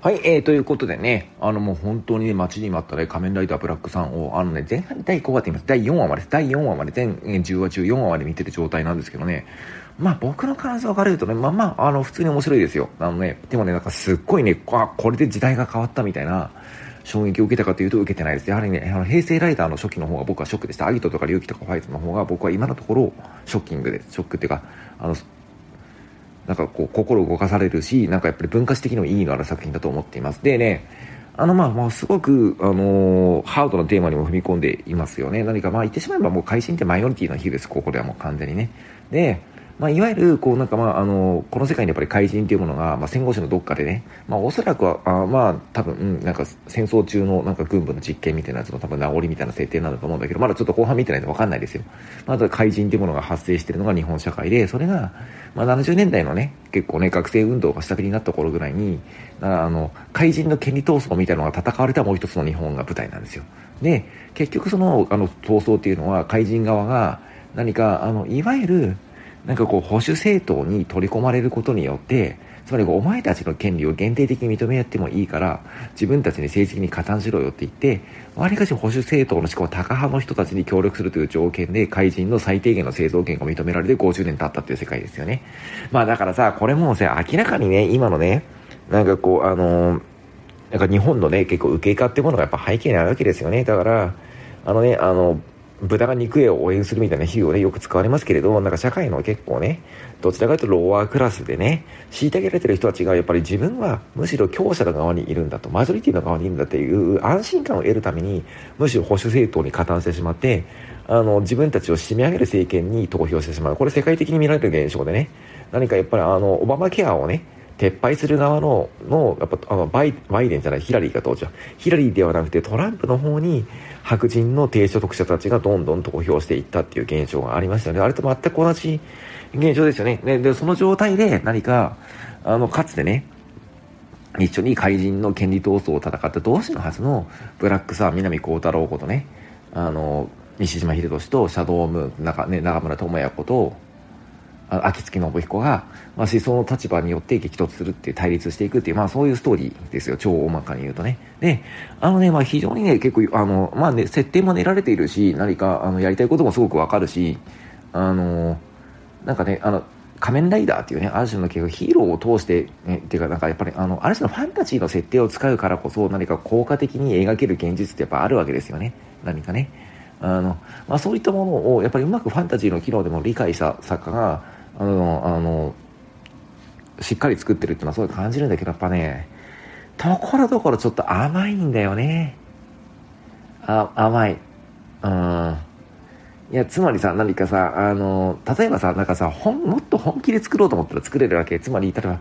はい、えー、ということでね、あのもう本当にね、待ちに待ったね、仮面ライダーブラックさんを、あのね、前半第5話って言います。第4話まで、第4話まで、全10話中4話まで見てる状態なんですけどね、まあ僕の感想をから言うとね、まあまあ、あの、普通に面白いですよ。あのね、でもね、なんかすっごいね、あ、これで時代が変わったみたいな、衝撃を受けたかというと受けてないです。やはりね、あの平成ライダーの初期の方が僕はショックでした。アギトとかリュウキとかファイズの方が僕は今のところショッキングです。ショックっていうか、あの、なんかこう、心動かされるし、なんかやっぱり文化史的にも意義のある作品だと思っています。でね、あの、まあ、まあ、すごく、あのー、ハードなテーマにも踏み込んでいますよね。何か、まあ、言ってしまえばもう会心ってマイノリティの日です、ここではもう完全にね。で、まあ、いわゆる、こう、なんか、まあ、あの、この世界にやっぱり怪人というものが、まあ、戦後史のどっかでね、まあ、おそらくは、あまあ、多分、うん、なんか、戦争中の、なんか、軍部の実験みたいなやつの多分、名残みたいな設定なんだと思うんだけど、まだちょっと後半見てないんでわかんないですよ。まだ怪人というものが発生しているのが日本社会で、それが、まあ、70年代のね、結構ね、学生運動が下火になった頃ぐらいに、あの、怪人の権利闘争みたいなのが戦われたもう一つの日本が舞台なんですよ。で、結局その、あの、闘争っていうのは、怪人側が、何か、あの、いわゆる、なんかこう保守政党に取り込まれることによってつまりお前たちの権利を限定的に認め合ってもいいから自分たちに政治的に加担しろよって言ってわりかし保守政党のしかもタカ派の人たちに協力するという条件で怪人の最低限の製造権が認められて50年経ったっていう世界ですよね。まあだからさこれもさ明らかにね今のねなんかこうあのなんか日本のね結構受け化ってものがやっぱ背景にあるわけですよね。だからあのねあの豚が肉へを応援するみたいな比喩をね、よく使われますけれど、なんか社会の結構ね、どちらかというとローワークラスでね、虐げられてる人たちがやっぱり自分はむしろ強者の側にいるんだと、マジョリティの側にいるんだっていう安心感を得るために、むしろ保守政党に加担してしまって、あの、自分たちを締め上げる政権に投票してしまう。これ世界的に見られる現象でね、何かやっぱりあの、オバマケアをね、撤廃する側の、の、やっぱ、あの、バイ、バイデンじゃない、ヒラリーが当時は。ヒラリーではなくてトランプの方に白人の低所得者たちがどんどん投票していったっていう現象がありましたよね。あれと全く同じ現象ですよね。で、でその状態で何か、あの、かつてね、一緒に怪人の権利闘争を戦った同志のはずのブラックサー南光太郎ことね、あの、西島秀俊とシャドウムーン、中,、ね、中村智也こと、秋月信彦が、まあ、思想の立場によって激突するっていう対立していくっていう、まあそういうストーリーですよ。超大まかに言うとね。で、あのね、まあ非常にね、結構、あの、まあね、設定も練られているし、何か、あの、やりたいこともすごくわかるし、あの、なんかね、あの、仮面ライダーっていうね、ある種の結構ヒーローを通して、ね、っていうか、なんかやっぱり、あの、ある種のファンタジーの設定を使うからこそ、何か効果的に描ける現実ってやっぱあるわけですよね。何かね。あの、まあそういったものを、やっぱりうまくファンタジーの機能でも理解した作家が、あの、あの、しっかり作ってるっていうのはすごい感じるんだけど、やっぱね、ところどころちょっと甘いんだよね。あ、甘い。うん。いや、つまりさ、何かさ、あの、例えばさ、なんかさ、ほん、もっと本気で作ろうと思ったら作れるわけ。つまり、例えば、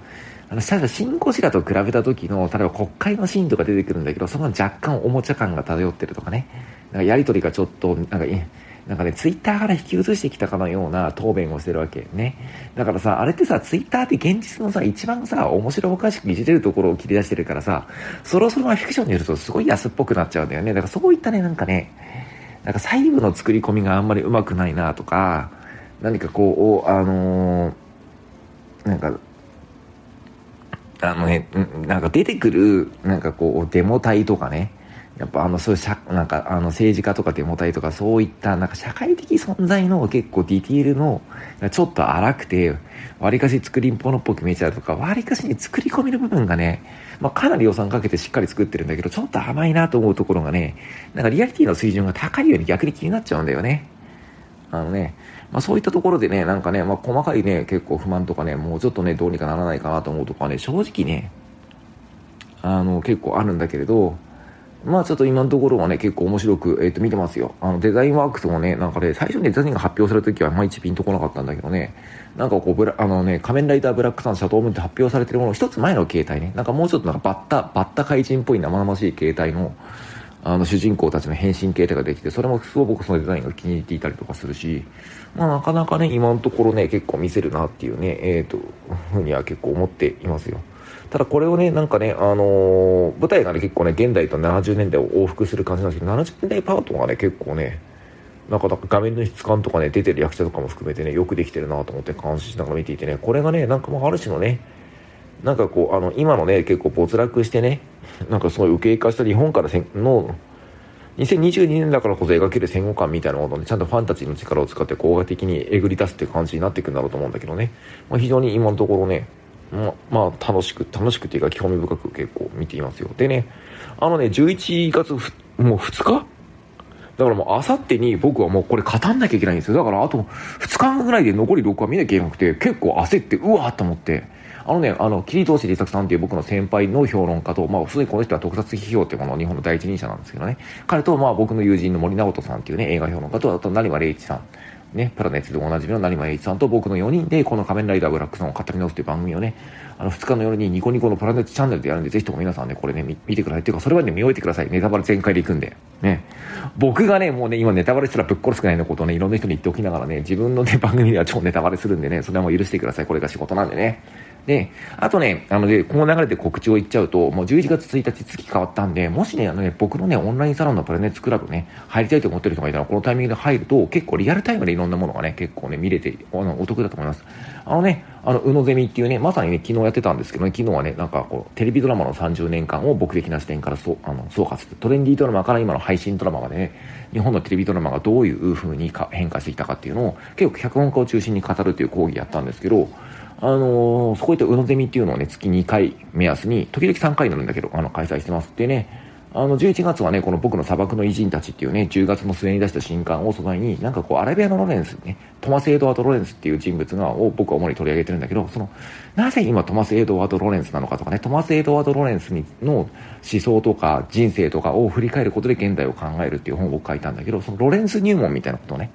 あの、例えば、シンゴジラと比べた時の、例えば国会のシーンとか出てくるんだけど、その若干おもちゃ感が漂ってるとかね。なんかやりとりがちょっと、なんか、なんかね、ツイッターから引き移してきたかのような答弁をしてるわけね。だからさ、あれってさ、ツイッターって現実のさ、一番さ、面白おかしくいじれるところを切り出してるからさ、そろそろフィクションによるとすごい安っぽくなっちゃうんだよね。だからそういったね、なんかね、なんか細部の作り込みがあんまりうまくないなとか、何かこう、あのー、なんか、あのね、なんか出てくる、なんかこう、デモ隊とかね、やっぱあの、そういう、なんかあの政治家とかデモ隊とかそういったなんか社会的存在の結構ディティールのちょっと荒くて、わりかし作りんぽのっぽく見えちゃうとか、わりかしに作り込みの部分がね、まあかなり予算かけてしっかり作ってるんだけど、ちょっと甘いなと思うところがね、なんかリアリティの水準が高いように逆に気になっちゃうんだよね。あのね、まあそういったところでね、なんかね、まあ細かいね、結構不満とかね、もうちょっとね、どうにかならないかなと思うとかね、正直ね、あの、結構あるんだけれど、まあちょっと今のところはね、結構面白く、えっ、ー、と、見てますよ。あの、デザインワークスもね、なんかね、最初にデザインが発表された時は、まあ一ピンとこなかったんだけどね、なんかこう、ブラ、あのね、仮面ライダーブラックさん、シャトームーンって発表されてるもの、一つ前の形態ね、なんかもうちょっとなんかバッタ、バッタ怪人っぽい生々しい形態の、あの、主人公たちの変身形態ができて、それもすごく僕そのデザインが気に入っていたりとかするし、まあなかなかね、今のところね、結構見せるなっていうね、えっ、ー、と、ふうには結構思っていますよ。ただこれをね、なんかね、あのー、舞台がね、結構ね、現代と70年代を往復する感じなんですけど、70年代パートがね、結構ね、なかなか画面の質感とかね、出てる役者とかも含めてね、よくできてるなと思って監視しながら見ていてね、これがね、なんかもうある種のね、なんかこうあの今のね結構没落してねなんかすごい受け入化した日本からせの2022年だからこそ描ける戦後感みたいなものを、ね、ちゃんとファンタジーの力を使って効果的にえぐり出すっていう感じになっていくんだろうと思うんだけどね、まあ、非常に今のところねままあ楽しく楽しくっていうか興味深く結構見ていますよでねあのね11月もう2日？だからもう、あさってに僕はもうこれ語んなきゃいけないんですよ。だからあと2日ぐらいで残り6話見なきゃいけなくて、結構焦って、うわーと思って、あのね、あの、切り通しで作さんっていう僕の先輩の評論家と、まあ、普通にこの人は特撮批評っていうもの日本の第一人者なんですけどね、彼と、まあ、僕の友人の森直人さんっていうね、映画評論家と、あと、成間礼一さん。ね、プラネッツでおなじみの成間栄一さんと僕の4人でこの仮面ライダーブラックさんを語り直すという番組をね、あの2日の夜にニコニコのプラネットチャンネルでやるんで、ぜひとも皆さんね、これね、見てください。っていうか、それはね、見終えてください。ネタバレ全開で行くんで。ね。僕がね、もうね、今ネタバレしたらぶっ殺すくらいのことをね、いろんな人に言っておきながらね、自分のね、番組では超ネタバレするんでね、それはもう許してください。これが仕事なんでね。で、あとね、あので、この流れで告知を言っちゃうと、もう11月1日月変わったんで、もしね、あのね、僕のね、オンラインサロンのプラネッツクラブね、入りたいと思ってる人がいたら、このタイミングで入ると、結構リアルタイムでいろんなものがね、結構ね、見れて、あの、お得だと思います。あのね、あの、うのゼミっていうね、まさにね、昨日やってたんですけどね、昨日はね、なんかこう、テレビドラマの30年間を僕的な視点からそう、あの、総括。トレンディードラマから今の配信ドラマまでね、日本のテレビドラマがどういう風に変化してきたかっていうのを、結構脚本家を中心に語るという講義やったんですけど、あのー、そこいったうのゼミっていうのをね、月2回目安に、時々3回になるんだけど、あの、開催してます。でね、あの、11月はね、この僕の砂漠の偉人たちっていうね、10月の末に出した新刊を素材に、なんかこう、アラビアのロレンスね、トマス・エドワード・ロレンスっていう人物が、を僕は主に取り上げてるんだけど、その、なぜ今トマス・エドワード・ロレンスなのかとかね、トマス・エドワード・ロレンスにの思想とか人生とかを振り返ることで現代を考えるっていう本を書いたんだけど、そのロレンス入門みたいなことをね、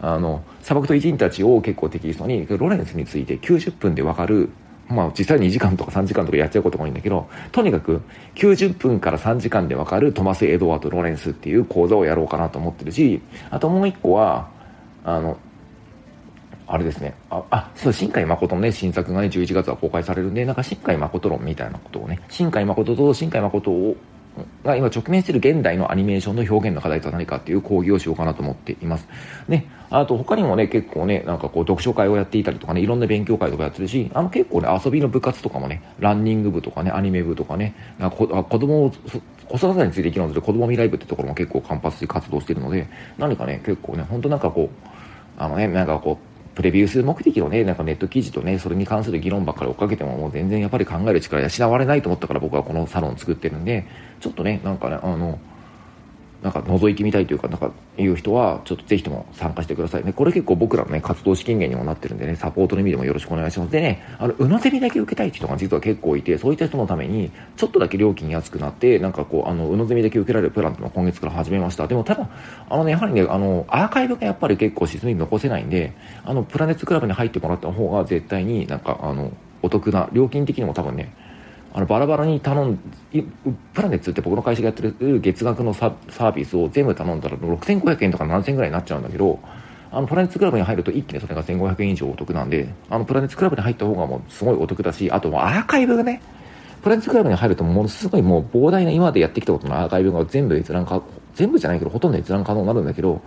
あの、砂漠と偉人たちを結構テキストに、ロレンスについて90分でわかる、まあ実際2時間とか3時間とかやっちゃうこともいいんだけど、とにかく90分から3時間でわかるトマス・エドワード・ロレンスっていう講座をやろうかなと思ってるし、あともう一個は、あの、あれですね。あ、あそう、新海誠のね、新作がね、11月は公開されるんで、なんか新海誠論みたいなことをね、新海誠と新海誠をが今直面している現代のアニメーションの表現の課題とは何かっていう講義をしようかなと思っています。ね、あと他にもね、結構ね、なんかこう読書会をやっていたりとかね、いろんな勉強会とかやってるし、あの結構ね、遊びの部活とかもね、ランニング部とかね、アニメ部とかね、か子供を、子育てについて議論する子供未来部ってところも結構活発に活動しているので、何かね、結構ね、本当なんかこう、あのね、なんかこう、プレビューする目的のね、なんかネット記事とね、それに関する議論ばっかり追っかけても、もう全然やっぱり考える力養われないと思ったから僕はこのサロン作ってるんで、ちょっとね、なんかね、あの、なんか覗いてみたいというか、なんかいう人は、ちょっとぜひとも参加してくださいね。これ結構僕らのね、活動資金源にもなってるんでね、サポートの意味でもよろしくお願いします。でね、あの、うのゼミだけ受けたいって人が実は結構いて、そういった人のために、ちょっとだけ料金安くなって、なんかこう、あの、うのゼミだけ受けられるプランっていうのを今月から始めました。でもただ、あのね、やはりね、あの、アーカイブがやっぱり結構沈み残せないんで、あの、プラネッツクラブに入ってもらった方が絶対になんか、あの、お得な、料金的にも多分ね、あのバラバラに頼んプラネッツって僕の会社がやってる月額のサービスを全部頼んだら6500円とか7000円ぐらいになっちゃうんだけどあのプラネッツクラブに入ると一気にそれが1500円以上お得なんであのプラネッツクラブに入った方がもうすごいお得だしあとアーカイブがねプラネッツクラブに入るとものすごいもう膨大な今までやってきたことのアーカイブが全部閲覧か全部じゃないけどほとんど閲覧可能になるんだけど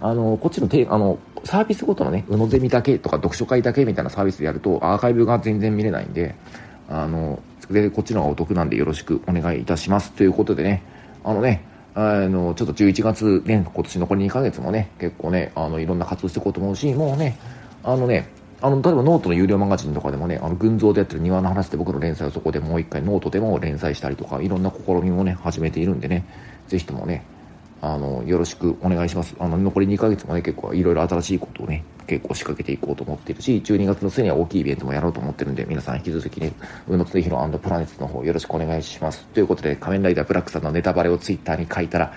あのこっちのあのサービスごとのねうのゼミだけとか読書会だけみたいなサービスでやるとアーカイブが全然見れないんであので、こっちの方がお得なんでよろしくお願いいたします。ということでね、あのね、あの、ちょっと11月ね、今年残り2ヶ月もね、結構ね、あの、いろんな活動していこうと思うし、もうね、あのね、あの、例えばノートの有料マガジンとかでもね、あの、群像でやってる庭の話で僕の連載をそこでもう一回ノートでも連載したりとか、いろんな試みもね、始めているんでね、ぜひともね、あの、よろしくお願いします。あの、残り2ヶ月もね、結構いろいろ新しいことをね、結構仕掛けていこうと思ってるし、12月の末には大きいイベントもやろうと思ってるんで、皆さん引き続きね、宇野恒弘プラネットの方よろしくお願いします。ということで、仮面ライダーブラックさんのネタバレをツイッターに書いたら、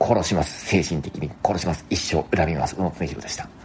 殺します。精神的に殺します。一生恨みます。宇野恒弘でした。